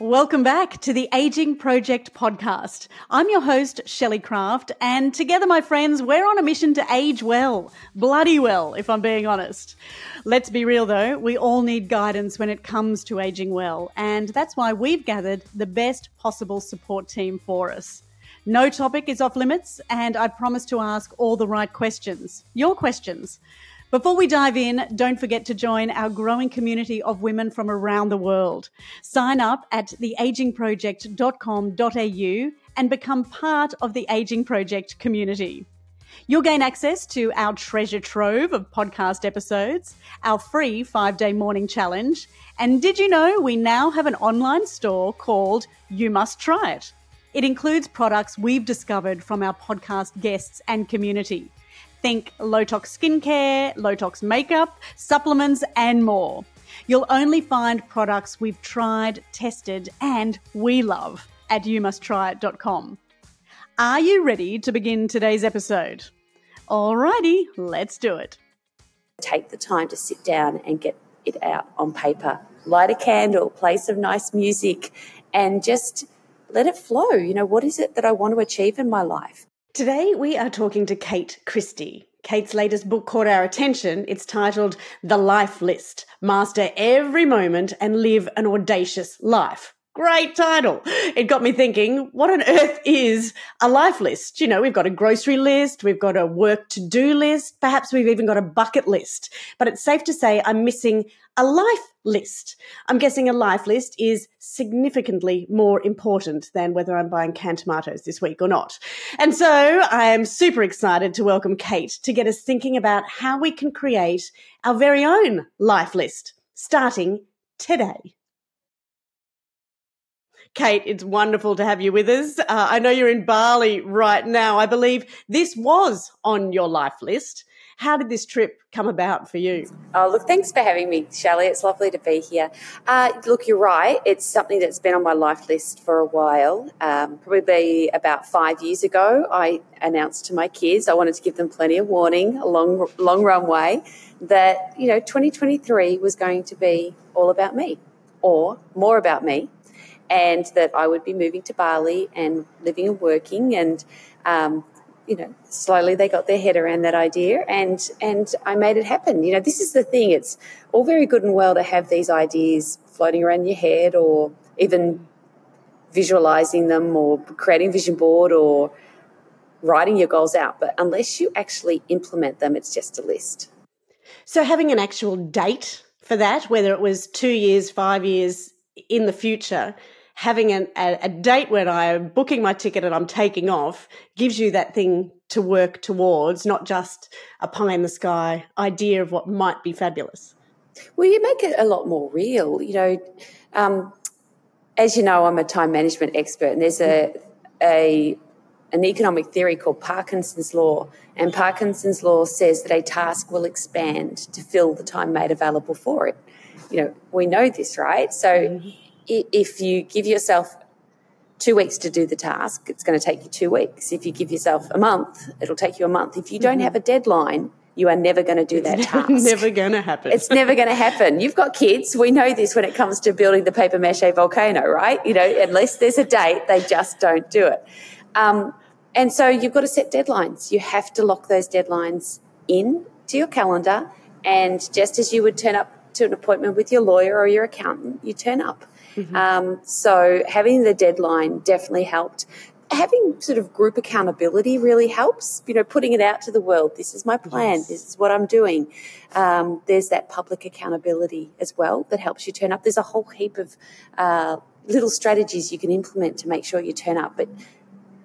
Welcome back to the Aging Project podcast. I'm your host, Shelley Craft, and together, my friends, we're on a mission to age well. Bloody well, if I'm being honest. Let's be real though, we all need guidance when it comes to aging well, and that's why we've gathered the best possible support team for us. No topic is off limits, and I promise to ask all the right questions. Your questions. Before we dive in, don't forget to join our growing community of women from around the world. Sign up at theagingproject.com.au and become part of the Aging Project community. You'll gain access to our treasure trove of podcast episodes, our free five day morning challenge, and did you know we now have an online store called You Must Try It? It includes products we've discovered from our podcast guests and community. Think low tox skincare, low tox makeup, supplements, and more. You'll only find products we've tried, tested, and we love at youmusttryit.com. Are you ready to begin today's episode? Alrighty, let's do it. Take the time to sit down and get it out on paper. Light a candle, play some nice music, and just let it flow. You know, what is it that I want to achieve in my life? Today we are talking to Kate Christie. Kate's latest book caught our attention. It's titled The Life List Master Every Moment and Live an Audacious Life. Great title. It got me thinking, what on earth is a life list? You know, we've got a grocery list, we've got a work to do list, perhaps we've even got a bucket list. But it's safe to say I'm missing a life list. I'm guessing a life list is significantly more important than whether I'm buying canned tomatoes this week or not. And so I am super excited to welcome Kate to get us thinking about how we can create our very own life list starting today. Kate, it's wonderful to have you with us. Uh, I know you're in Bali right now. I believe this was on your life list. How did this trip come about for you? Oh, look, thanks for having me, Shelley. It's lovely to be here. Uh, look, you're right. It's something that's been on my life list for a while. Um, probably about five years ago, I announced to my kids, I wanted to give them plenty of warning, a long, long runway, that, you know, 2023 was going to be all about me or more about me and that I would be moving to Bali and living and working and um, you know slowly they got their head around that idea and and I made it happen. You know this is the thing it's all very good and well to have these ideas floating around your head or even visualizing them or creating a vision board or writing your goals out but unless you actually implement them it's just a list. So having an actual date for that whether it was 2 years 5 years in the future having an, a, a date when I'm booking my ticket and I'm taking off gives you that thing to work towards, not just a pie in the sky idea of what might be fabulous. Well, you make it a lot more real. You know, um, as you know, I'm a time management expert, and there's a, a an economic theory called Parkinson's law, and Parkinson's law says that a task will expand to fill the time made available for it. You know, we know this, right? So. Mm-hmm if you give yourself two weeks to do the task, it's going to take you two weeks. If you give yourself a month, it'll take you a month. If you don't mm-hmm. have a deadline, you are never going to do that task. never going to happen. It's never going to happen. You've got kids. We know this when it comes to building the paper mache volcano, right? You know, unless there's a date, they just don't do it. Um, and so you've got to set deadlines. You have to lock those deadlines in to your calendar. And just as you would turn up to an appointment with your lawyer or your accountant, you turn up. Mm-hmm. Um, so having the deadline definitely helped. Having sort of group accountability really helps. You know, putting it out to the world. This is my plan. Yes. This is what I'm doing. Um, there's that public accountability as well that helps you turn up. There's a whole heap of uh, little strategies you can implement to make sure you turn up, but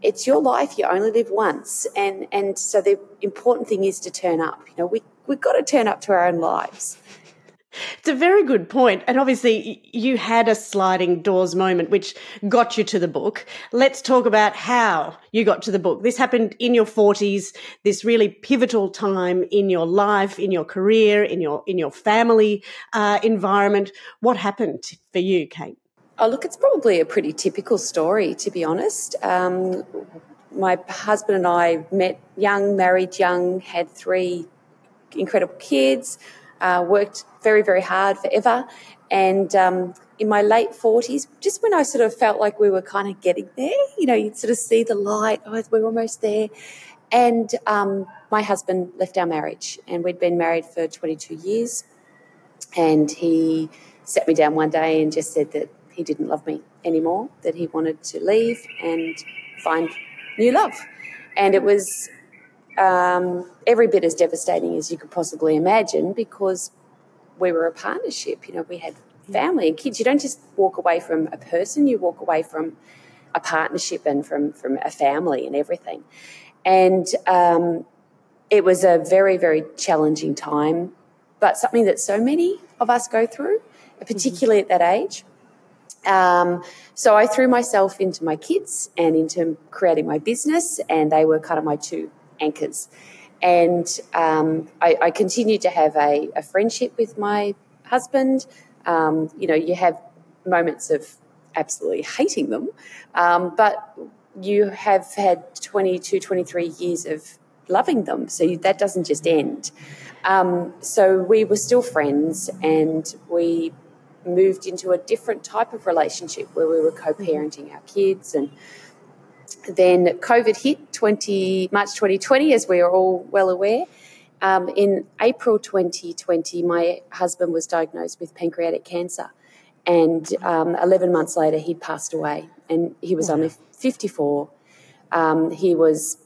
it's your life. You only live once, and and so the important thing is to turn up. You know, we we've got to turn up to our own lives. It's a very good point. And obviously, you had a sliding doors moment which got you to the book. Let's talk about how you got to the book. This happened in your 40s, this really pivotal time in your life, in your career, in your, in your family uh, environment. What happened for you, Kate? Oh, look, it's probably a pretty typical story, to be honest. Um, my husband and I met young, married young, had three incredible kids uh, worked very, very hard forever. And um, in my late 40s, just when I sort of felt like we were kind of getting there, you know, you'd sort of see the light, oh, we're almost there. And um, my husband left our marriage, and we'd been married for 22 years. And he sat me down one day and just said that he didn't love me anymore, that he wanted to leave and find new love. And it was um, every bit as devastating as you could possibly imagine because we were a partnership. You know, we had family and kids. You don't just walk away from a person, you walk away from a partnership and from, from a family and everything. And um, it was a very, very challenging time, but something that so many of us go through, particularly mm-hmm. at that age. Um, so I threw myself into my kids and into creating my business, and they were kind of my two anchors. And um, I, I, continued to have a, a, friendship with my husband. Um, you know, you have moments of absolutely hating them, um, but you have had 22, 23 years of loving them. So you, that doesn't just end. Um, so we were still friends and we moved into a different type of relationship where we were co-parenting our kids and then COVID hit 20 March 2020 as we are all well aware. Um, in April 2020 my husband was diagnosed with pancreatic cancer. And um, 11 months later he'd passed away. And he was only 54 um, he was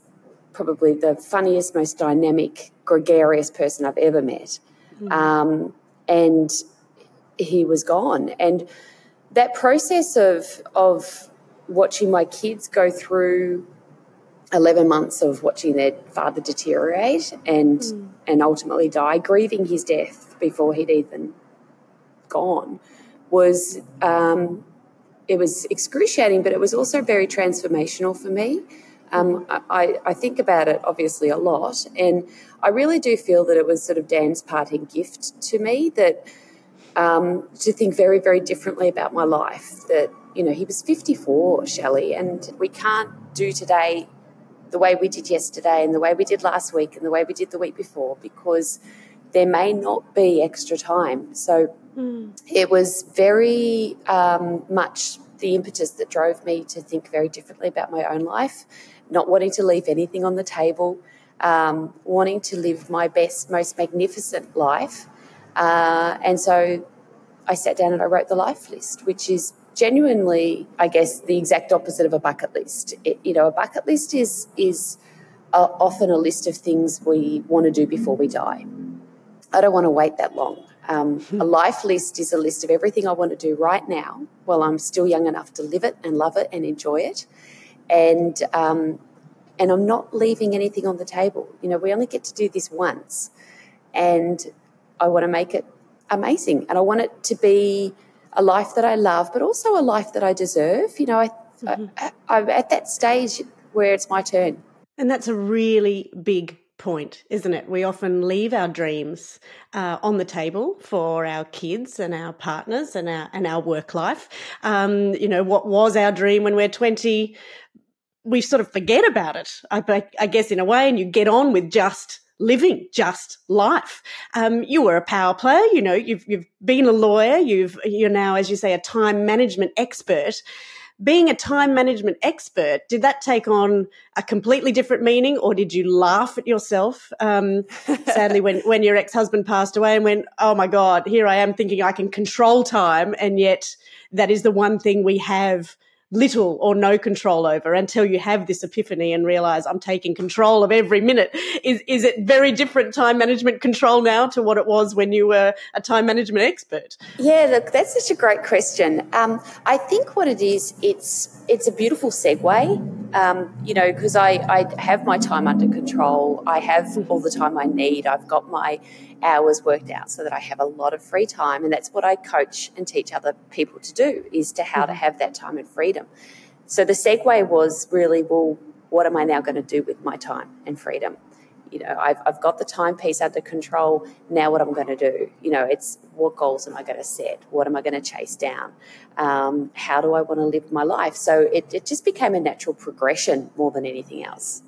probably the funniest most dynamic gregarious person I've ever met. Mm. and he was gone. And that process of of watching my kids go through 11 months of watching their father deteriorate and mm. and ultimately die grieving his death before he'd even gone was um, it was excruciating but it was also very transformational for me um, I, I, think about it obviously a lot and I really do feel that it was sort of Dan's parting gift to me that um, to think very, very differently about my life. That, you know, he was 54, Shelley, and we can't do today the way we did yesterday and the way we did last week and the way we did the week before because there may not be extra time. So mm. it was very um, much the impetus that drove me to think very differently about my own life, not wanting to leave anything on the table, um, wanting to live my best, most magnificent life uh, and so I sat down and I wrote the life list, which is genuinely, I guess, the exact opposite of a bucket list. It, you know, a bucket list is is a, often a list of things we want to do before we die. I don't want to wait that long. Um, a life list is a list of everything I want to do right now while I'm still young enough to live it and love it and enjoy it. And um, and I'm not leaving anything on the table. You know, we only get to do this once. And I want to make it amazing and I want it to be a life that I love, but also a life that I deserve. You know, I, mm-hmm. I, I'm at that stage where it's my turn. And that's a really big point, isn't it? We often leave our dreams uh, on the table for our kids and our partners and our and our work life. Um, you know, what was our dream when we're twenty? We sort of forget about it, I, I guess, in a way, and you get on with just living just life. Um, you were a power player, you know, you've, you've been a lawyer, you've, you're now, as you say, a time management expert. Being a time management expert, did that take on a completely different meaning or did you laugh at yourself? Um, sadly, when, when your ex husband passed away and went, oh my God, here I am thinking I can control time. And yet that is the one thing we have little or no control over until you have this epiphany and realize I'm taking control of every minute. Is, is it very different time management control now to what it was when you were a time management expert? Yeah, look, that's such a great question. Um, I think what it is, it's, it's a beautiful segue, um, you know, because I, I have my time under control. I have all the time I need. I've got my hours worked out so that I have a lot of free time. And that's what I coach and teach other people to do is to how to mm-hmm. have that time and freedom. So the segue was really, well, what am I now going to do with my time and freedom? You know, I've, I've got the time piece under control. Now, what I'm going to do? You know, it's what goals am I going to set? What am I going to chase down? Um, how do I want to live my life? So it, it just became a natural progression more than anything else.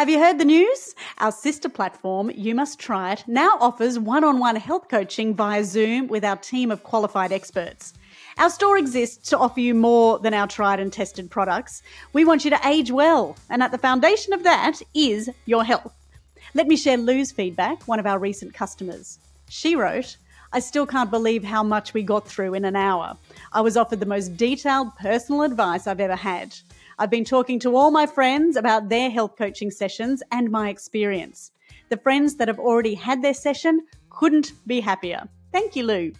Have you heard the news? Our sister platform, You Must Try It, now offers one on one health coaching via Zoom with our team of qualified experts. Our store exists to offer you more than our tried and tested products. We want you to age well, and at the foundation of that is your health. Let me share Lou's feedback, one of our recent customers. She wrote, I still can't believe how much we got through in an hour. I was offered the most detailed personal advice I've ever had. I've been talking to all my friends about their health coaching sessions and my experience. The friends that have already had their session couldn't be happier. Thank you, Lou.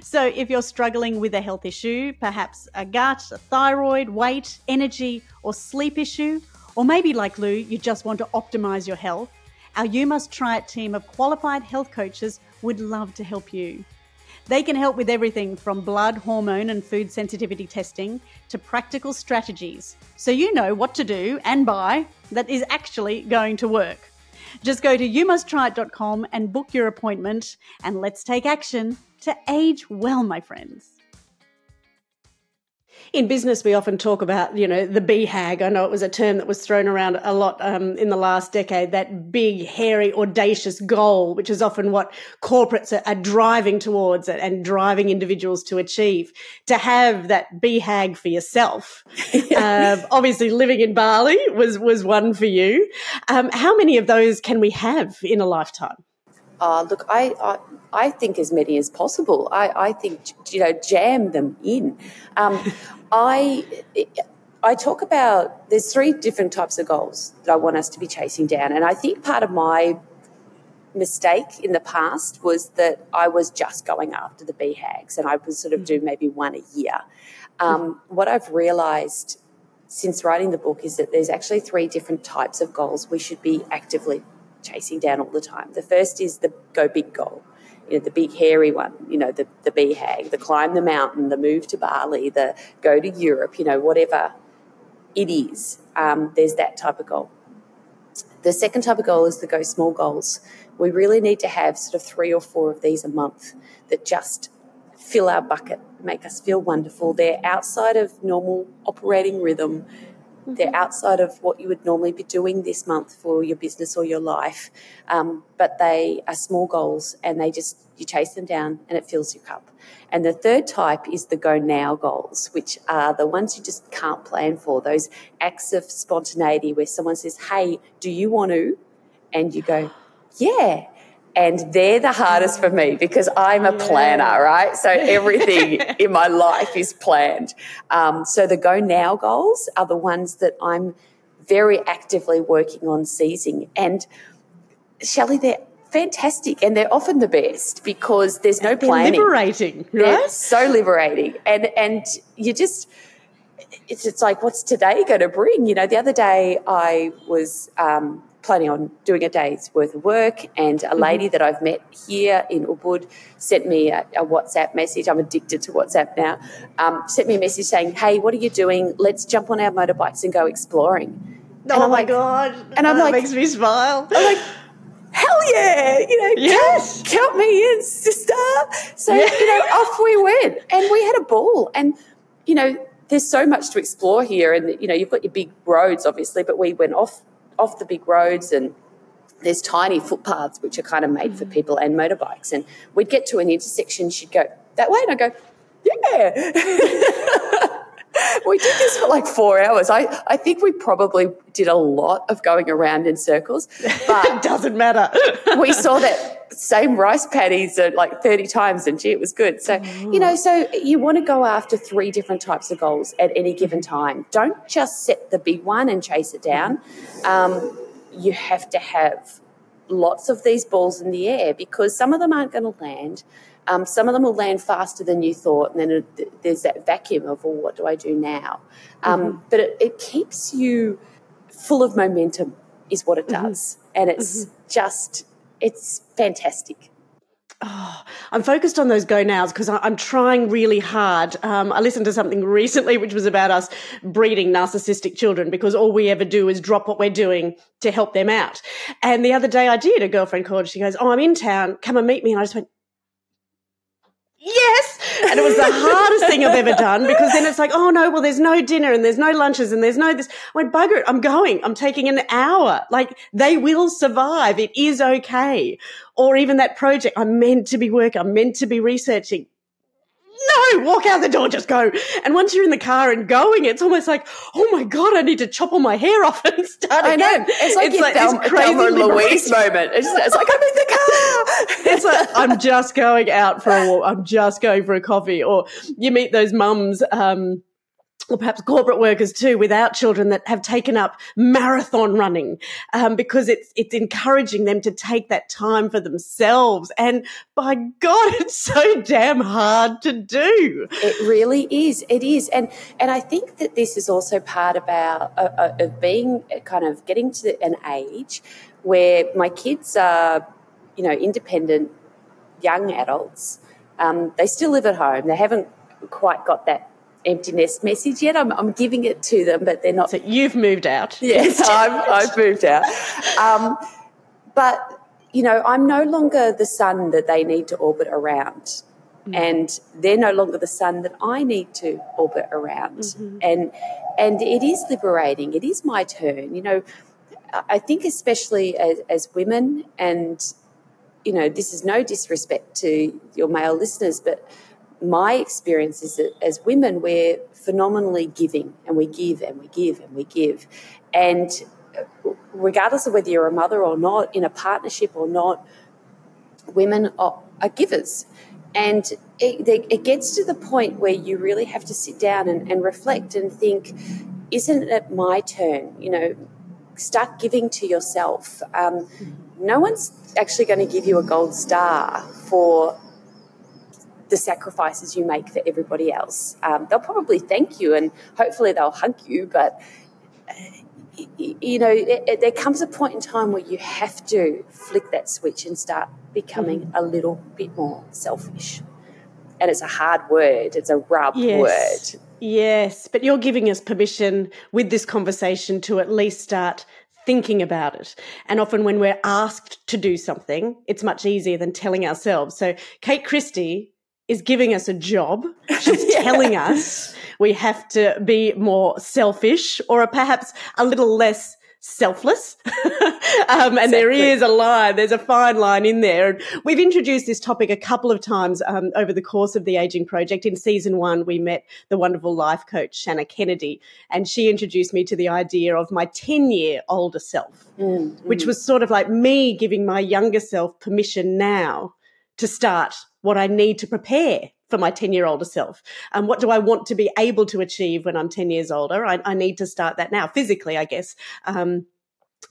So, if you're struggling with a health issue, perhaps a gut, a thyroid, weight, energy, or sleep issue, or maybe like Lou, you just want to optimize your health, our You Must Try It team of qualified health coaches would love to help you. They can help with everything from blood, hormone, and food sensitivity testing to practical strategies so you know what to do and buy that is actually going to work. Just go to youmusttryit.com and book your appointment, and let's take action to age well, my friends in business, we often talk about, you know, the BHAG. I know it was a term that was thrown around a lot um, in the last decade, that big, hairy, audacious goal, which is often what corporates are, are driving towards and driving individuals to achieve. To have that BHAG for yourself, um, obviously living in Bali was, was one for you. Um, how many of those can we have in a lifetime? Uh, look, I, I, I think as many as possible. I, I think you know jam them in. Um, I I talk about there's three different types of goals that I want us to be chasing down, and I think part of my mistake in the past was that I was just going after the BHAGs, and I would sort of do mm-hmm. maybe one a year. Um, what I've realised since writing the book is that there's actually three different types of goals we should be actively chasing down all the time. The first is the go big goal, you know, the big hairy one, you know, the, the BHAG, the climb the mountain, the move to Bali, the go to Europe, you know, whatever it is, um, there's that type of goal. The second type of goal is the go small goals. We really need to have sort of three or four of these a month that just fill our bucket, make us feel wonderful. They're outside of normal operating rhythm. They're outside of what you would normally be doing this month for your business or your life, um, but they are small goals and they just, you chase them down and it fills your cup. And the third type is the go now goals, which are the ones you just can't plan for, those acts of spontaneity where someone says, Hey, do you want to? And you go, Yeah. And they're the hardest for me because I'm a planner, right? So everything in my life is planned. Um, so the go now goals are the ones that I'm very actively working on seizing. And Shelley, they're fantastic and they're often the best because there's no planning. They're liberating, right? They're so liberating. And and you just it's, it's like what's today going to bring? You know, the other day I was um, planning on doing a day's worth of work. And a mm-hmm. lady mm-hmm. that I've met here in Ubud sent me a, a, WhatsApp message. I'm addicted to WhatsApp now. Um, sent me a message saying, "Hey, what are you doing? Let's jump on our motorbikes and go exploring." Oh my like, god! And I'm oh, like, makes me smile. I'm like. Hell yeah! You know, yes. count, count me in, sister. So you know, off we went, and we had a ball. And you know, there's so much to explore here, and you know, you've got your big roads, obviously, but we went off off the big roads and there's tiny footpaths which are kind of made for mm. people and motorbikes. And we'd get to an intersection, she'd go that way, and I'd go, yeah. we did this for like four hours. I, I think we probably did a lot of going around in circles, but it doesn't matter. we saw that same rice paddies like 30 times and gee, it was good. So, you know, so you want to go after three different types of goals at any given time. Don't just set the big one and chase it down. Um, you have to have lots of these balls in the air because some of them aren't going to land. Um, some of them will land faster than you thought, and then it, there's that vacuum of, well, what do I do now? Um, mm-hmm. But it, it, keeps you full of momentum, is what it mm-hmm. does. Mm-hmm. And it's mm-hmm. just, it's fantastic. Oh, I'm focused on those go nows because I'm trying really hard. Um, I listened to something recently which was about us breeding narcissistic children because all we ever do is drop what we're doing to help them out. And the other day I did, a girlfriend called, she goes, Oh, I'm in town, come and meet me. And I just went, yes And it was the hardest thing I've ever done because then it's like, oh no, well, there's no dinner and there's no lunches and there's no this. I went, bugger it, I'm going. I'm taking an hour. Like they will survive. It is okay. Or even that project, I'm meant to be working, I'm meant to be researching no, walk out the door, just go. And once you're in the car and going, it's almost like, oh my god, I need to chop all my hair off and start I again. Know. It's like, it's like Thelma, this crazy Louise moment. It's, it's, like I'm in the car. I'm just going out for a walk. I'm just going for a coffee. Or you meet those mums. Um, or perhaps corporate workers too, without children that have taken up marathon running, um, because it's it's encouraging them to take that time for themselves. And by God, it's so damn hard to do. It really is. It is, and and I think that this is also part about uh, uh of being kind of getting to an age where my kids are, you know, independent young adults. Um, they still live at home. They haven't quite got that empty nest message yet. I'm, I'm giving it to them, but they're not. So you've moved out. Yes, I've, I've moved out. Um, but, you know, I'm no longer the sun that they need to orbit around. Mm-hmm. And they're no longer the sun that I need to orbit around. Mm-hmm. And and it is liberating. It is my turn. You know, I think especially as, as women, and you know, this is no disrespect to your male listeners, but my experience is that as women, we're phenomenally giving and we give and we give and we give. And regardless of whether you're a mother or not, in a partnership or not, women are, are givers. And it, it, gets to the point where you really have to sit down and, and reflect and think, isn't it my turn? You know, start giving to yourself. Um, no one's actually going to give you a gold star for the sacrifices you make for everybody else. Um, they'll probably thank you and hopefully they'll hug you, but uh, you know, it, it, there comes a point in time where you have to flick that switch and start becoming mm. a little bit more selfish. And it's a hard word, it's a rub yes. word. Yes, but you're giving us permission with this conversation to at least start thinking about it. And often when we're asked to do something, it's much easier than telling ourselves. So Kate Christie is giving us a job. She's yeah. telling us we have to be more selfish or perhaps a little less selfless. um, and exactly. there is a line, there's a fine line in there. And we've introduced this topic a couple of times um, over the course of the Aging Project. In season one, we met the wonderful life coach, Shannah Kennedy, and she introduced me to the idea of my 10 year older self, mm, which mm. was sort of like me giving my younger self permission now to start what I need to prepare for my 10 year older self. And um, what do I want to be able to achieve when I'm 10 years older? I, I need to start that now, physically, I guess. Um,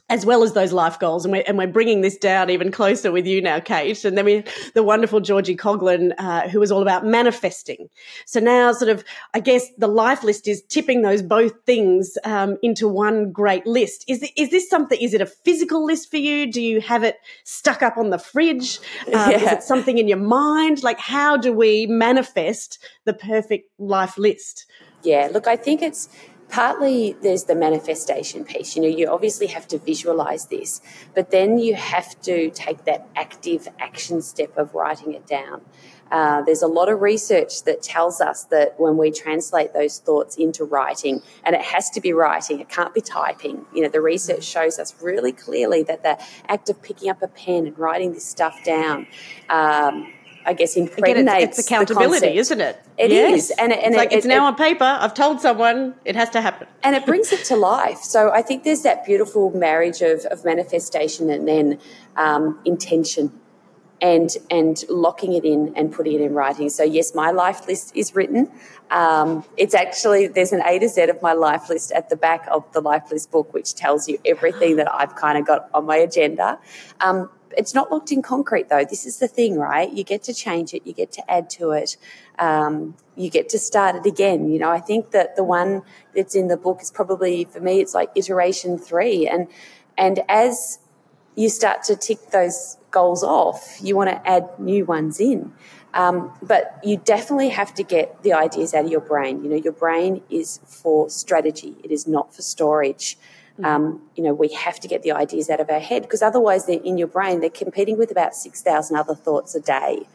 as well as those life goals. And we're, and we're bringing this down even closer with you now, Kate. And then we, the wonderful Georgie Coughlin, uh, who was all about manifesting. So now sort of, I guess the life list is tipping those both things, um, into one great list. Is, is this something, is it a physical list for you? Do you have it stuck up on the fridge? Um, yeah. Is it something in your mind? Like, how do we manifest the perfect life list? Yeah, look, I think it's partly there's the manifestation piece. You know, you obviously have to visualize this, but then you have to take that active action step of writing it down. Uh, there's a lot of research that tells us that when we translate those thoughts into writing, and it has to be writing, it can't be typing. You know, the research shows us really clearly that the act of picking up a pen and writing this stuff down um, I guess, impregnates Again, it's, it's accountability, isn't it? It yes. is, and, and it's like it, it's now it, on paper. I've told someone it has to happen, and it brings it to life. So I think there's that beautiful marriage of, of manifestation and then um, intention, and and locking it in and putting it in writing. So yes, my life list is written. Um, it's actually there's an A to Z of my life list at the back of the life list book, which tells you everything that I've kind of got on my agenda. Um, it's not locked in concrete though. This is the thing, right? You get to change it, you get to add to it, um, you get to start it again. You know, I think that the one that's in the book is probably for me, it's like iteration three, and and as you start to tick those goals off, you want to add new ones in. Um, but you definitely have to get the ideas out of your brain. You know, your brain is for strategy; it is not for storage. Mm. Um, you know, we have to get the ideas out of our head because otherwise they're in your brain. They're competing with about 6,000 other thoughts a day.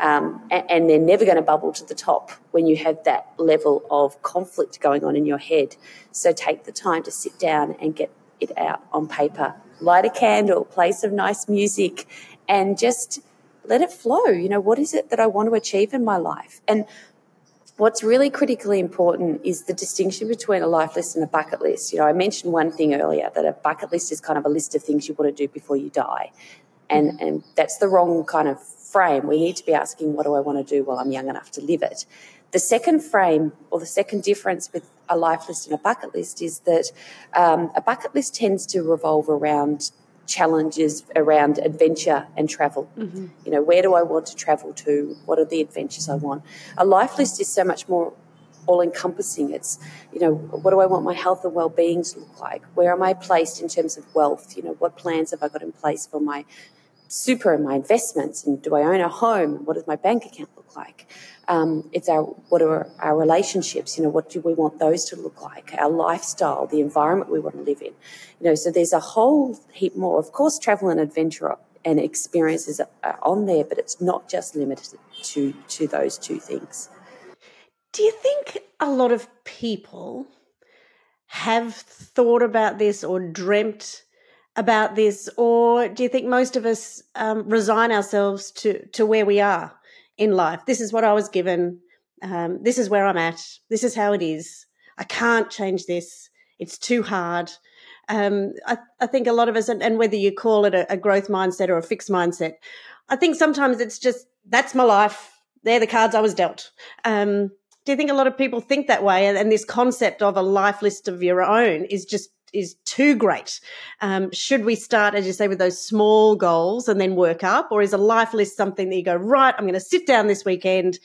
Um, and, and, they're never going to bubble to the top when you have that level of conflict going on in your head. So take the time to sit down and get it out on paper. Light a candle, play some nice music, and just let it flow. You know, what is it that I want to achieve in my life? And what's really critically important is the distinction between a life list and a bucket list. You know, I mentioned one thing earlier that a bucket list is kind of a list of things you want to do before you die. And, mm-hmm. and that's the wrong kind of frame. We need to be asking, what do I want to do while I'm young enough to live it? The second frame, or the second difference with a life list and a bucket list, is that um, a bucket list tends to revolve around challenges around adventure and travel. Mm-hmm. You know, where do I want to travel to? What are the adventures I want? A life list is so much more all encompassing. It's, you know, what do I want my health and well being to look like? Where am I placed in terms of wealth? You know, what plans have I got in place for my super and my investments? And do I own a home? What does my bank account look like? Um, it's our what are our relationships? You know, what do we want those to look like? Our lifestyle, the environment we want to live in. You know, so there's a whole heap more. Of course, travel and adventure and experiences are on there, but it's not just limited to to those two things. Do you think a lot of people have thought about this or dreamt about this, or do you think most of us um, resign ourselves to to where we are? in life. This is what I was given. Um, this is where I'm at. This is how it is. I can't change this. It's too hard. Um, I, I, think a lot of us, and, and whether you call it a, a, growth mindset or a fixed mindset, I think sometimes it's just that's my life. They're the cards I was dealt. Um, do you think a lot of people think that way? And, and, this concept of a life list of your own is just is too great. Um, should we start, as you say, with those small goals and then work up, or is a life list something that you go right? I'm going to sit down this weekend.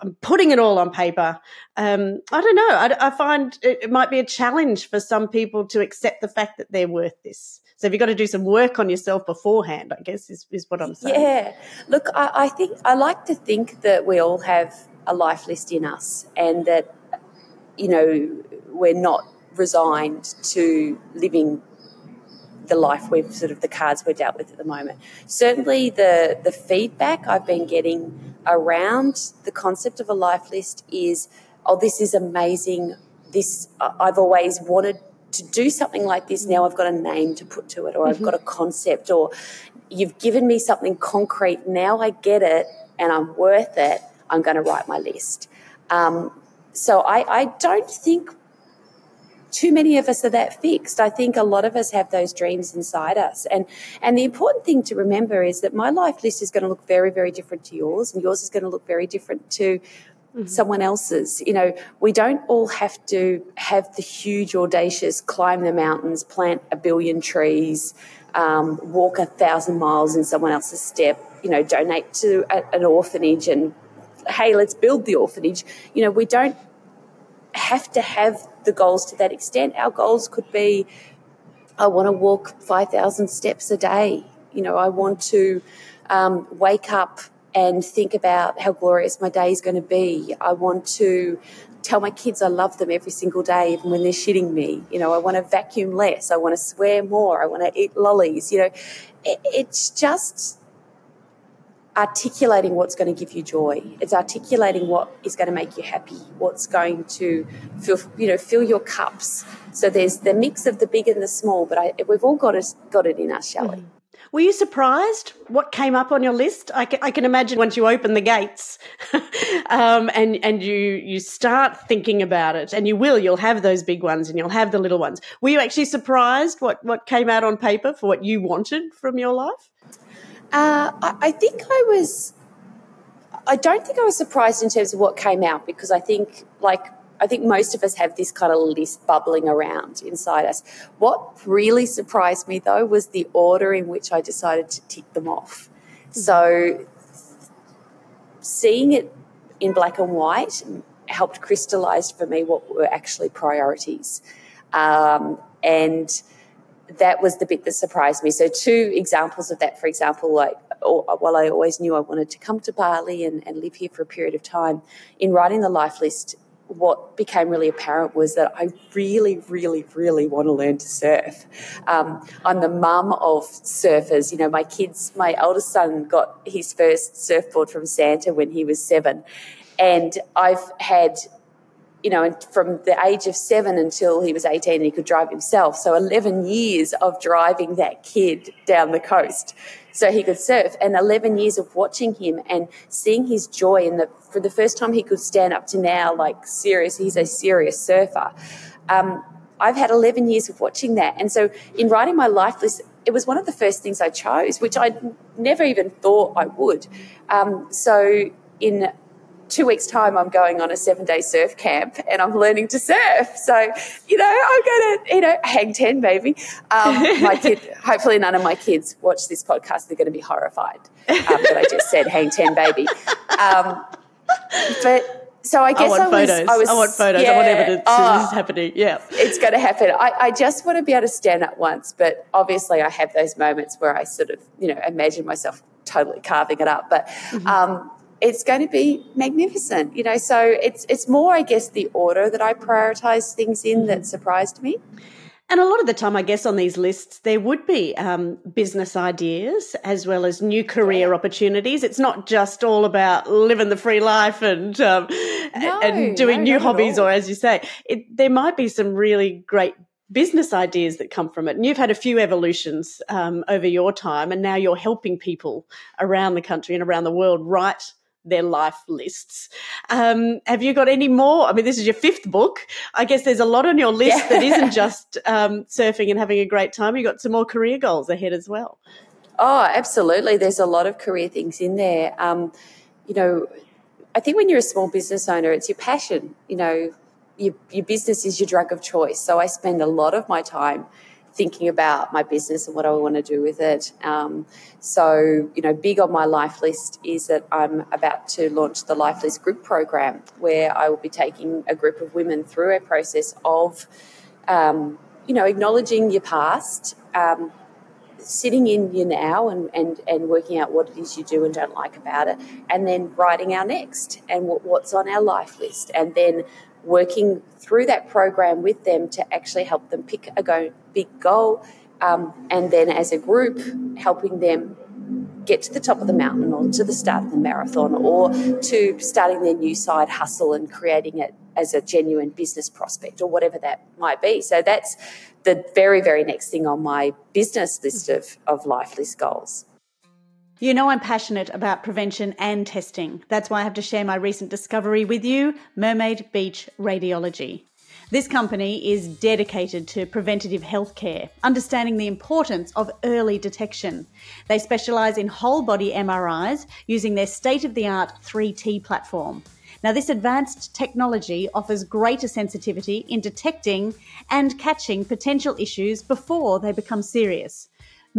I'm putting it all on paper. Um, I don't know. I, I find it, it, might be a challenge for some people to accept the fact that they're worth this. So if you've got to do some work on yourself beforehand, I guess is, is what I'm saying. Yeah. Look, I, I think I like to think that we all have a life list in us and that, you know, we're not resigned to living the life we've sort of the cards we're dealt with at the moment. Certainly, the the feedback I've been getting around the concept of a life list is, oh, this is amazing. This I've always wanted to do something like this. Now I've got a name to put to it, or I've mm-hmm. got a concept, or you've given me something concrete. Now I get it, and I'm worth it. I'm going to write my list. Um, so I, I don't think too many of us are that fixed. I think a lot of us have those dreams inside us. And, and the important thing to remember is that my life list is going to look very, very different to yours, and yours is going to look very different to mm-hmm. someone else's. You know, we don't all have to have the huge, audacious climb the mountains, plant a billion trees, um, walk a thousand miles in someone else's step, you know, donate to a, an orphanage and hey, let's build the orphanage. You know, we don't have to have the goals to that extent. Our goals could be I want to walk 5,000 steps a day. You know, I want to um, wake up and think about how glorious my day is going to be. I want to tell my kids I love them every single day, even when they're shitting me. You know, I want to vacuum less. I want to swear more. I want to eat lollies. You know, it, it's just articulating what's going to give you joy. It's articulating what is going to make you happy, what's going to fill, you know, fill your cups. So there's the mix of the big and the small, but I, we've all got it, got it in us, Shelley. Mm. Were you surprised what came up on your list? I can, I can imagine once you open the gates um, and, and you, you start thinking about it, and you will, you'll have those big ones and you'll have the little ones. Were you actually surprised what, what came out on paper for what you wanted from your life? Uh, I, I think I was. I don't think I was surprised in terms of what came out because I think, like, I think most of us have this kind of list bubbling around inside us. What really surprised me though was the order in which I decided to tick them off. So, seeing it in black and white helped crystallize for me what were actually priorities. Um, and that was the bit that surprised me. So, two examples of that, for example, like while I always knew I wanted to come to Bali and, and live here for a period of time, in writing the life list, what became really apparent was that I really, really, really want to learn to surf. Um, I'm the mum of surfers. You know, my kids, my oldest son got his first surfboard from Santa when he was seven. And I've had you know, from the age of seven until he was 18 he could drive himself. So 11 years of driving that kid down the coast so he could surf and 11 years of watching him and seeing his joy in the, for the first time he could stand up to now, like serious, he's a serious surfer. Um, I've had 11 years of watching that. And so in writing my life list, it was one of the first things I chose, which I never even thought I would. Um, so in two weeks' time, I'm going on a seven day surf camp and I'm learning to surf. So, you know, I'm going to, you know, hang 10, baby. Um, my kid, hopefully none of my kids watch this podcast. They're going to be horrified um, that I just said hang 10, baby. Um, but, so I guess I want I was, photos. I was. I want photos. Yeah, I want evidence oh, this is happening. Yeah. It's going to happen. I, I, just want to be able to stand up once, but obviously I have those moments where I sort of, you know, imagine myself totally carving it up. But mm-hmm. um, it's going to be magnificent, you know. So it's it's more, I guess, the order that I prioritize things in that surprised me. And a lot of the time, I guess, on these lists, there would be um, business ideas as well as new career opportunities. It's not just all about living the free life and um, no, and doing no, new hobbies, or as you say, it, there might be some really great business ideas that come from it. And you've had a few evolutions um, over your time, and now you're helping people around the country and around the world write their life lists. Um, have you got any more? I mean, this is your fifth book. I guess there's a lot on your list yeah. that isn't just um, surfing and having a great time. You've got some more career goals ahead as well. Oh, absolutely. There's a lot of career things in there. Um, you know, I think when you're a small business owner, it's your passion. You know, your, your business is your drug of choice. So I spend a lot of my time thinking about my business and what I want to do with it. Um, so, you know, big on my life list is that I'm about to launch the Life List Group program, where I will be taking a group of women through a process of, um, you know, acknowledging your past. Um, sitting in your now and, and, and working out what it is you do and don't like about it, and then writing our next and what, what's on our life list, and then working through that program with them to actually help them pick a go, big goal, um, and then as a group, helping them get to the top of the mountain or to the start of the marathon or to starting their new side hustle and creating it as a genuine business prospect or whatever that might be. So that's the very, very next thing on my business list of, of life list goals. You know, I'm passionate about prevention and testing. That's why I have to share my recent discovery with you Mermaid Beach Radiology. This company is dedicated to preventative healthcare, understanding the importance of early detection. They specialise in whole body MRIs using their state of the art 3T platform. Now, this advanced technology offers greater sensitivity in detecting and catching potential issues before they become serious.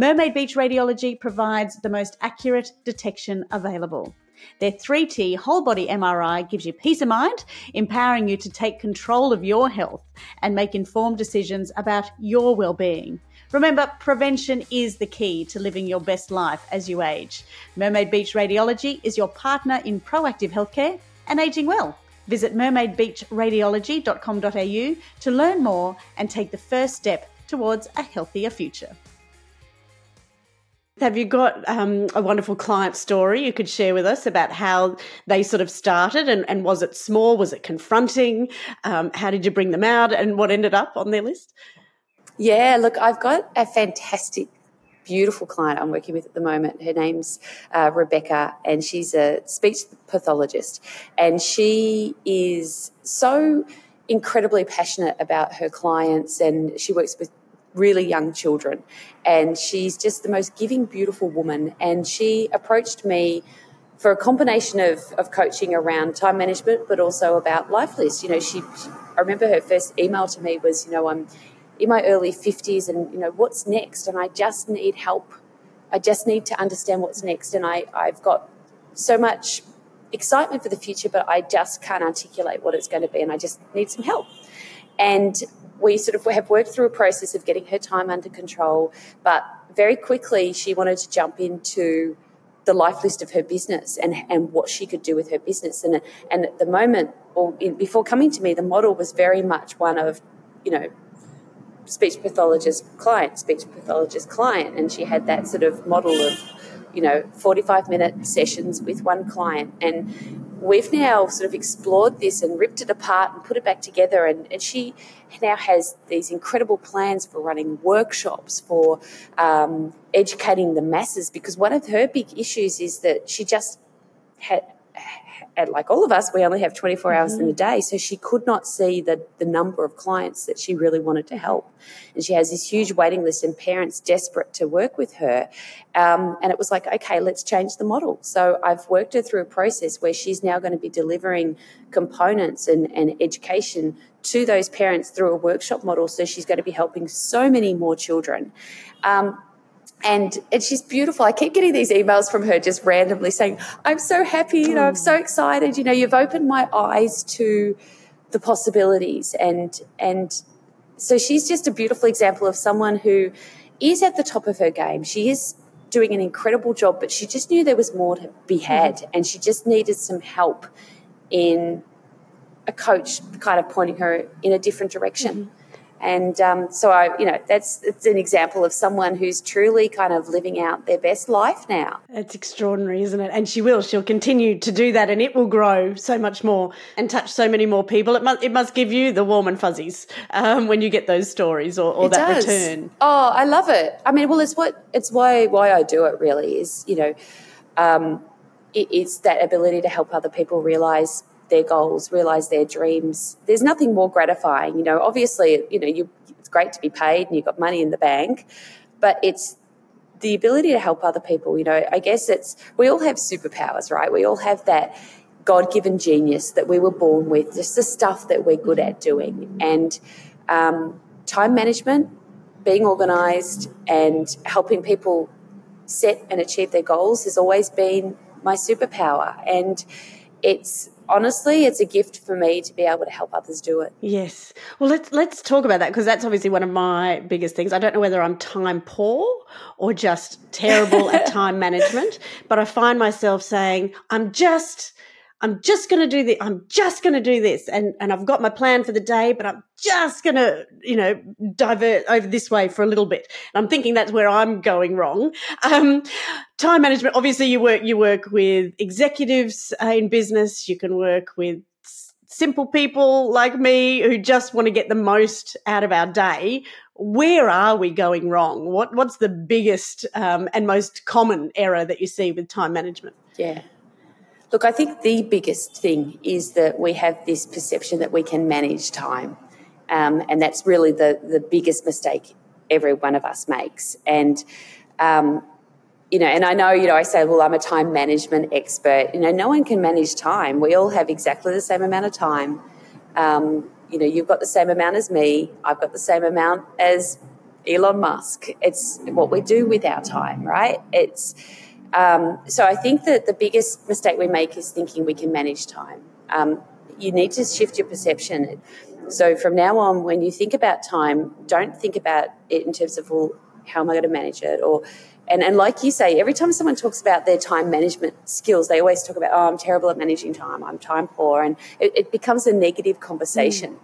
Mermaid Beach Radiology provides the most accurate detection available. Their 3T whole body MRI gives you peace of mind, empowering you to take control of your health and make informed decisions about your well-being. Remember, prevention is the key to living your best life as you age. Mermaid Beach Radiology is your partner in proactive healthcare and aging well. Visit mermaidbeachradiology.com.au to learn more and take the first step towards a healthier future. Have you got um, a wonderful client story you could share with us about how they sort of started and, and was it small? Was it confronting? Um, how did you bring them out and what ended up on their list? Yeah, look, I've got a fantastic, beautiful client I'm working with at the moment. Her name's uh, Rebecca and she's a speech pathologist and she is so incredibly passionate about her clients and she works with really young children. And she's just the most giving, beautiful woman. And she approached me for a combination of, of coaching around time management, but also about life list. You know, she, I remember her first email to me was, you know, I'm in my early 50s and, you know, what's next? And I just need help. I just need to understand what's next. And I, I've got so much excitement for the future, but I just can't articulate what it's going to be. And I just need some help. And we sort of have worked through a process of getting her time under control, but very quickly she wanted to jump into the life list of her business and, and what she could do with her business. And, and at the moment, or in, before coming to me, the model was very much one of, you know, speech pathologist client, speech pathologist client. And she had that sort of model of, you know, 45 minute sessions with one client. And we've now sort of explored this and ripped it apart and put it back together. And, and she now has these incredible plans for running workshops, for um, educating the masses, because one of her big issues is that she just had like all of us, we only have 24 hours mm-hmm. in a day. So she could not see the, the number of clients that she really wanted to help. And she has this huge waiting list and parents desperate to work with her. Um, and it was like, okay, let's change the model. So I've worked her through a process where she's now going to be delivering components and, and education to those parents through a workshop model. So she's going to be helping so many more children. Um, and and she's beautiful. I keep getting these emails from her just randomly saying, "I'm so happy, you know, I'm so excited. You know, you've opened my eyes to the possibilities." And and so she's just a beautiful example of someone who is at the top of her game. She is doing an incredible job, but she just knew there was more to be had, mm-hmm. and she just needed some help in a coach kind of pointing her in a different direction. Mm-hmm. And um, so I, you know, that's it's an example of someone who's truly kind of living out their best life now. It's extraordinary, isn't it? And she will. She'll continue to do that, and it will grow so much more and touch so many more people. It must, it must give you the warm and fuzzies um, when you get those stories or, or that does. return. Oh, I love it. I mean, well, it's what it's why why I do it. Really, is you know, um, it, it's that ability to help other people realize their goals, realize their dreams. There's nothing more gratifying. You know, obviously, you know, you, it's great to be paid and you've got money in the bank, but it's the ability to help other people. You know, I guess it's, we all have superpowers, right? We all have that God given genius that we were born with, just the stuff that we're good at doing. And um, time management, being organized, and helping people set and achieve their goals has always been my superpower. And it's honestly, it's a gift for me to be able to help others do it. Yes. Well, let's let's talk about that because that's obviously one of my biggest things. I don't know whether I'm time poor or just terrible at time management, but I find myself saying, I'm just I'm just going to do this. I'm just going to do this. And, and I've got my plan for the day, but I'm just going to, you know, divert over this way for a little bit. And I'm thinking that's where I'm going wrong. Um, time management. Obviously you work, you work with executives uh, in business. You can work with simple people like me who just want to get the most out of our day. Where are we going wrong? What, what's the biggest um, and most common error that you see with time management? Yeah. Look, I think the biggest thing is that we have this perception that we can manage time. Um, and that's really the, the biggest mistake every one of us makes. And, um, you know, and I know, you know, I say, well, I'm a time management expert. You know, no one can manage time. We all have exactly the same amount of time. Um, you know, you've got the same amount as me. I've got the same amount as Elon Musk. It's what we do with our time, right? It's, um, so I think that the biggest mistake we make is thinking we can manage time. Um, you need to shift your perception. So from now on, when you think about time, don't think about it in terms of well, how am I going to manage it, or and, and like you say, every time someone talks about their time management skills, they always talk about, oh, I'm terrible at managing time, I'm time poor, and it, it becomes a negative conversation. Mm.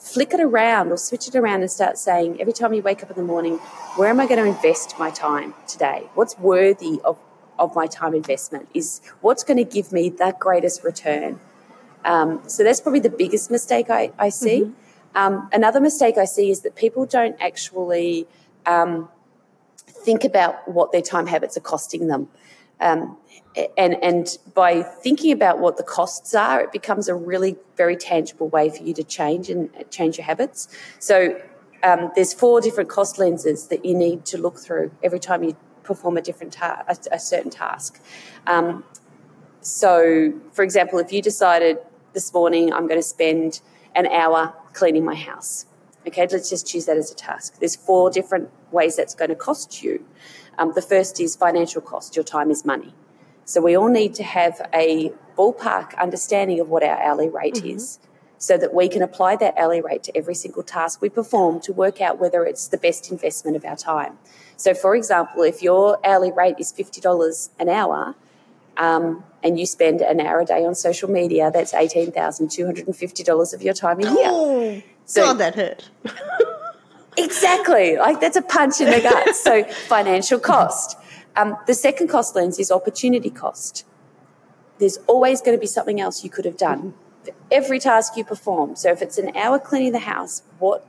Flick it around or switch it around and start saying, every time you wake up in the morning, where am I going to invest my time today? What's worthy of of my time investment is what's going to give me that greatest return. Um, so that's probably the biggest mistake I, I see. Mm-hmm. Um, another mistake I see is that people don't actually um, think about what their time habits are costing them. Um, and, and by thinking about what the costs are, it becomes a really very tangible way for you to change and change your habits. So um, there's four different cost lenses that you need to look through every time you perform a different task, a, a, certain task. Um, so, for example, if you decided this morning I'm going to spend an hour cleaning my house, okay, let's just choose that as a task. There's four different ways that's going to cost you. Um, the first is financial cost. Your time is money. So we all need to have a ballpark understanding of what our hourly rate mm-hmm. is so that we can apply that hourly rate to every single task we perform to work out whether it's the best investment of our time. So, for example, if your hourly rate is $50 an hour, um, and you spend an hour a day on social media, that's $18,250 of your time a year. Oh, so, God, that hurt. exactly. Like that's a punch in the gut. so, financial cost. Um, the second cost lens is opportunity cost. There's always going to be something else you could have done. Every task you perform. So, if it's an hour cleaning the house, what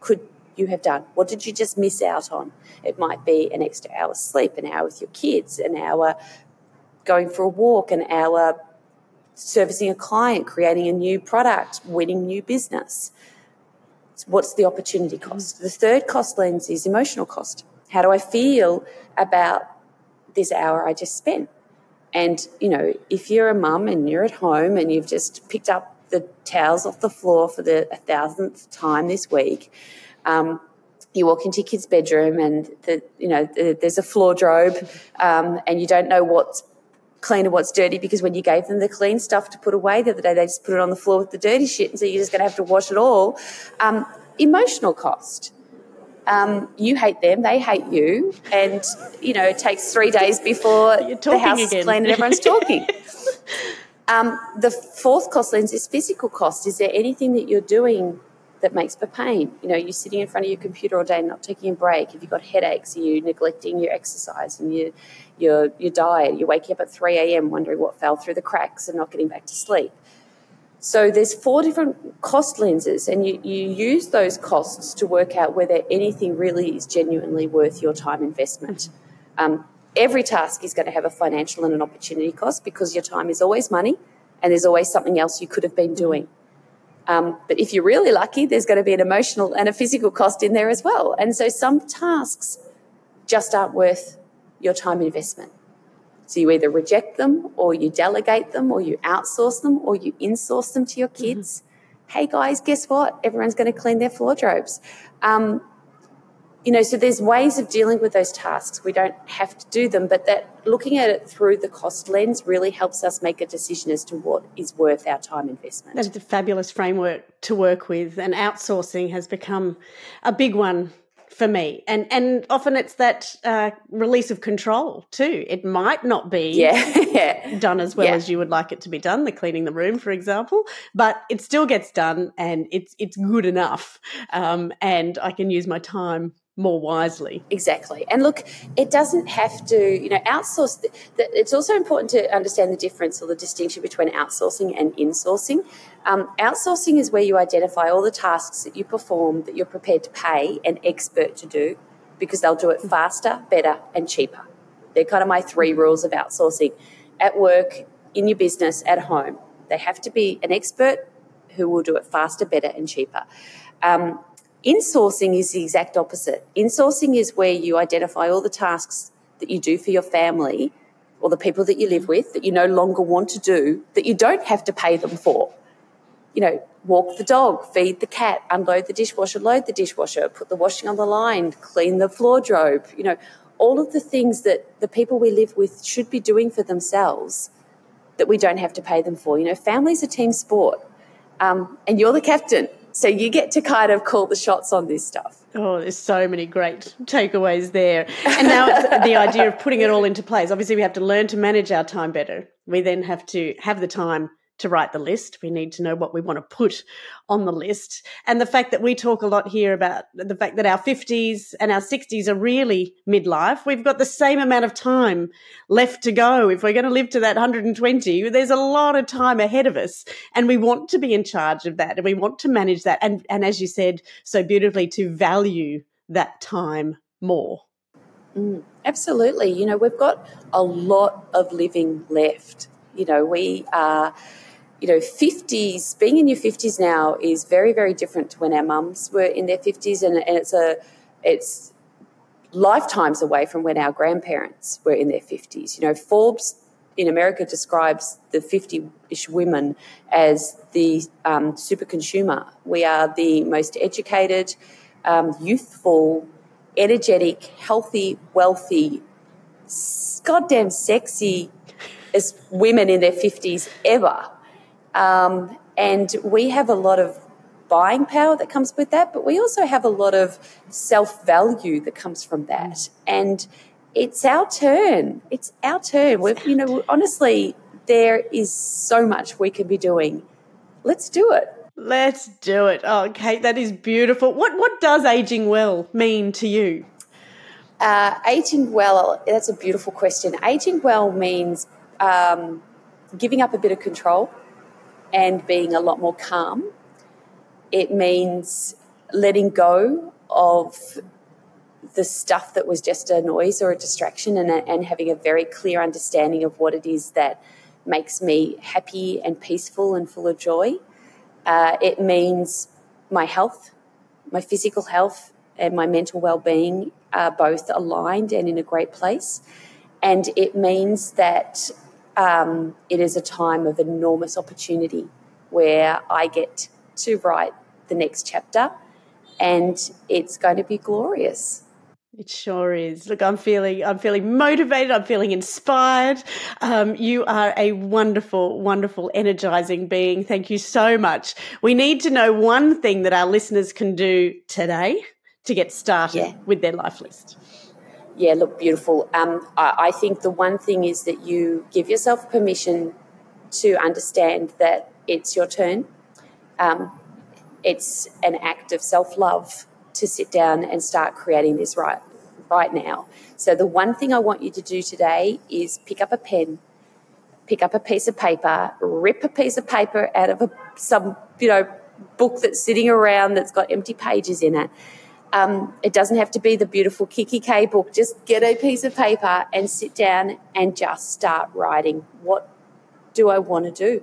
could you have done? What did you just miss out on? It might be an extra hour's sleep, an hour with your kids, an hour going for a walk, an hour servicing a client, creating a new product, winning new business. What's the opportunity cost? Mm. The third cost lens is emotional cost. How do I feel about this hour I just spent? And, you know, if you're a mum and you're at home and you've just picked up the towels off the floor for the thousandth time this week, um, you walk into your kid's bedroom and the, you know the, there's a floor drobe um, and you don't know what's clean and what's dirty because when you gave them the clean stuff to put away the other day, they just put it on the floor with the dirty shit, and so you're just going to have to wash it all. Um, emotional cost. Um, you hate them, they hate you, and you know it takes three days before the house again. is clean and everyone's talking. um, the fourth cost lens is physical cost. Is there anything that you're doing that makes for pain? You know, you're sitting in front of your computer all day, not taking a break. Have you got headaches? Are you neglecting your exercise and your your your diet? You're waking up at 3 a.m. wondering what fell through the cracks and not getting back to sleep. So there's four different cost lenses, and you, you use those costs to work out whether anything really is genuinely worth your time investment. Um, every task is going to have a financial and an opportunity cost because your time is always money, and there's always something else you could have been doing. Um, but if you're really lucky, there's going to be an emotional and a physical cost in there as well. And so some tasks just aren't worth your time investment. So you either reject them or you delegate them or you outsource them or you insource them to your mm-hmm. kids. Mm-hmm. Hey guys, guess what? Everyone's going to clean their wardrobes. Um, you know, so there's ways of dealing with those tasks. We don't have to do them, but that looking at it through the cost lens really helps us make a decision as to what is worth our time investment. That's a fabulous framework to work with, and outsourcing has become a big one for me and and often it's that uh, release of control too it might not be yeah. done as well yeah. as you would like it to be done the cleaning the room for example but it still gets done and it's it's good enough um, and i can use my time more wisely. Exactly. And look, it doesn't have to, you know, outsource. The, the, it's also important to understand the difference or the distinction between outsourcing and insourcing. Um, outsourcing is where you identify all the tasks that you perform that you're prepared to pay an expert to do because they'll do it faster, better, and cheaper. They're kind of my three rules of outsourcing at work, in your business, at home. They have to be an expert who will do it faster, better, and cheaper. Um, Insourcing is the exact opposite. Insourcing is where you identify all the tasks that you do for your family or the people that you live with that you no longer want to do that you don't have to pay them for. You know, walk the dog, feed the cat, unload the dishwasher, load the dishwasher, put the washing on the line, clean the floor drobe, you know, all of the things that the people we live with should be doing for themselves that we don't have to pay them for. You know, family's a team sport. Um, and you're the captain. So you get to kind of call the shots on this stuff. Oh, there's so many great takeaways there. And now the idea of putting it all into place. Obviously, we have to learn to manage our time better. We then have to have the time to write the list. We need to know what we want to put on the list. And the fact that we talk a lot here about the fact that our 50s and our 60s are really midlife. We've got the same amount of time left to go. If we're going to live to that 120, there's a lot of time ahead of us. And we want to be in charge of that and we want to manage that. And, and as you said so beautifully, to value that time more. Mm, absolutely. You know, we've got a lot of living left. You know, we are you know, 50s, being in your 50s now is very, very different to when our mums were in their 50s. And, and it's a, it's lifetimes away from when our grandparents were in their 50s. You know, Forbes in America describes the 50 ish women as the um, super consumer. We are the most educated, um, youthful, energetic, healthy, wealthy, goddamn sexy as women in their 50s ever. Um, and we have a lot of buying power that comes with that, but we also have a lot of self value that comes from that. And it's our turn. It's our turn. We've, you know, honestly, there is so much we can be doing. Let's do it. Let's do it. Oh, Kate, that is beautiful. What what does aging well mean to you? Uh, aging well, that's a beautiful question. Aging well means um, giving up a bit of control and being a lot more calm. It means letting go of the stuff that was just a noise or a distraction and, and having a very clear understanding of what it is that makes me happy and peaceful and full of joy. Uh, it means my health, my physical health, and my mental well being are both aligned and in a great place. And it means that um, it is a time of enormous opportunity where I get to write the next chapter and it's going to be glorious. It sure is. Look, I'm feeling, I'm feeling motivated. I'm feeling inspired. Um, you are a wonderful, wonderful, energizing being. Thank you so much. We need to know one thing that our listeners can do today to get started yeah. with their life list. Yeah, look, beautiful. Um, I, I think the one thing is that you give yourself permission to understand that it's your turn. Um, it's an act of self love to sit down and start creating this right right now. So the one thing I want you to do today is pick up a pen, pick up a piece of paper, rip a piece of paper out of a, some you know book that's sitting around that's got empty pages in it. Um, it doesn't have to be the beautiful kikki.K book. Just get a piece of paper and sit down and just start writing. What do I want to do?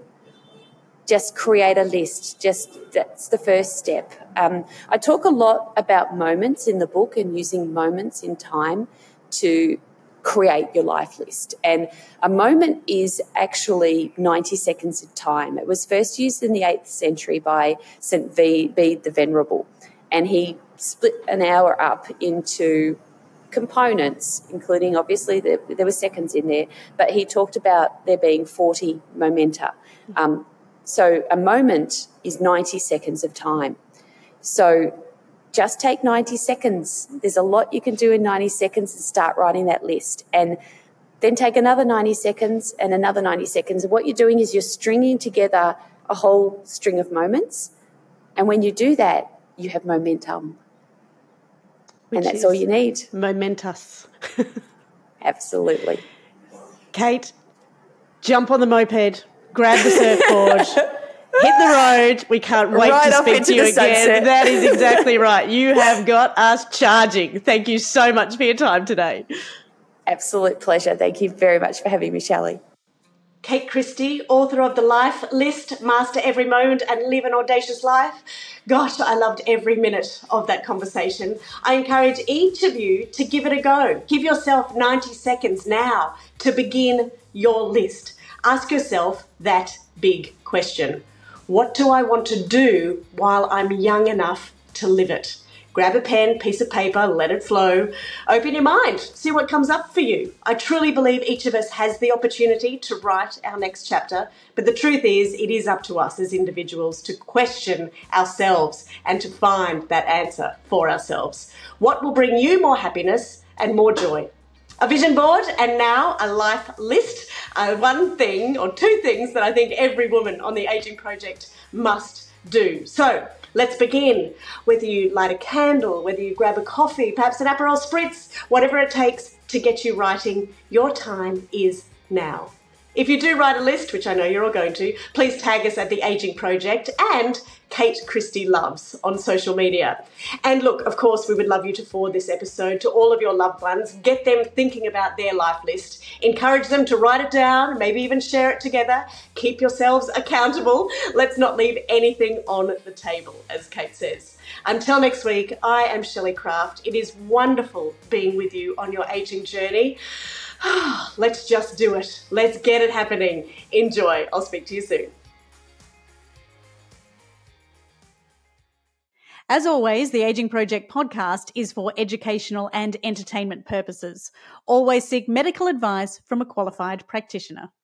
just create a list. Just that's the first step. Um, I talk a lot about moments in the book and using moments in time to create your life list. And a moment is actually 90 seconds of time. It was first used in the 8th century by St. Bede the Venerable. And he split an hour up into components, including obviously the, there were seconds in there, but he talked about there being 40 momenta. Um, so a moment is 90 seconds of time. So just take 90 seconds. There's a lot you can do in 90 seconds and start writing that list. And then take another 90 seconds and another 90 seconds. And what you're doing is you're stringing together a whole string of moments. And when you do that, you have momentum. Which and that's all you need. Momentous. Absolutely. Kate, jump on the moped grab the surfboard, hit the road. We can't wait right to speak to you again. Sunset. That is exactly right. You have got us charging. Thank you so much for your time today. Absolute pleasure. Thank you very much for having me, Shelley. Kate Christie, author of The Life List, Master Every Moment and Live an Audacious Life. Gosh, I loved every minute of that conversation. I encourage each of you to give it a go. Give yourself 90 seconds now to begin your list. Ask yourself that big question What do I want to do while I'm young enough to live it? Grab a pen, piece of paper, let it flow. Open your mind, see what comes up for you. I truly believe each of us has the opportunity to write our next chapter, but the truth is, it is up to us as individuals to question ourselves and to find that answer for ourselves. What will bring you more happiness and more joy? a vision board and now a life list. Uh, one thing or two things that I think every woman on the Aging Project must do. So let's begin. Whether you light a candle, whether you grab a coffee, perhaps an Aperol Spritz, whatever it takes to get you writing, your time is now. If you do write a list, which I know you're all going to, please tag us at the Aging Project and Kate Christie Loves on social media. And look, of course, we would love you to forward this episode to all of your loved ones. Get them thinking about their life list. Encourage them to write it down, maybe even share it together. Keep yourselves accountable. Let's not leave anything on the table, as Kate says. Until next week, I am Shelley Craft. It is wonderful being with you on your aging journey. Let's just do it. Let's get it happening. Enjoy. I'll speak to you soon. As always, the Aging Project podcast is for educational and entertainment purposes. Always seek medical advice from a qualified practitioner.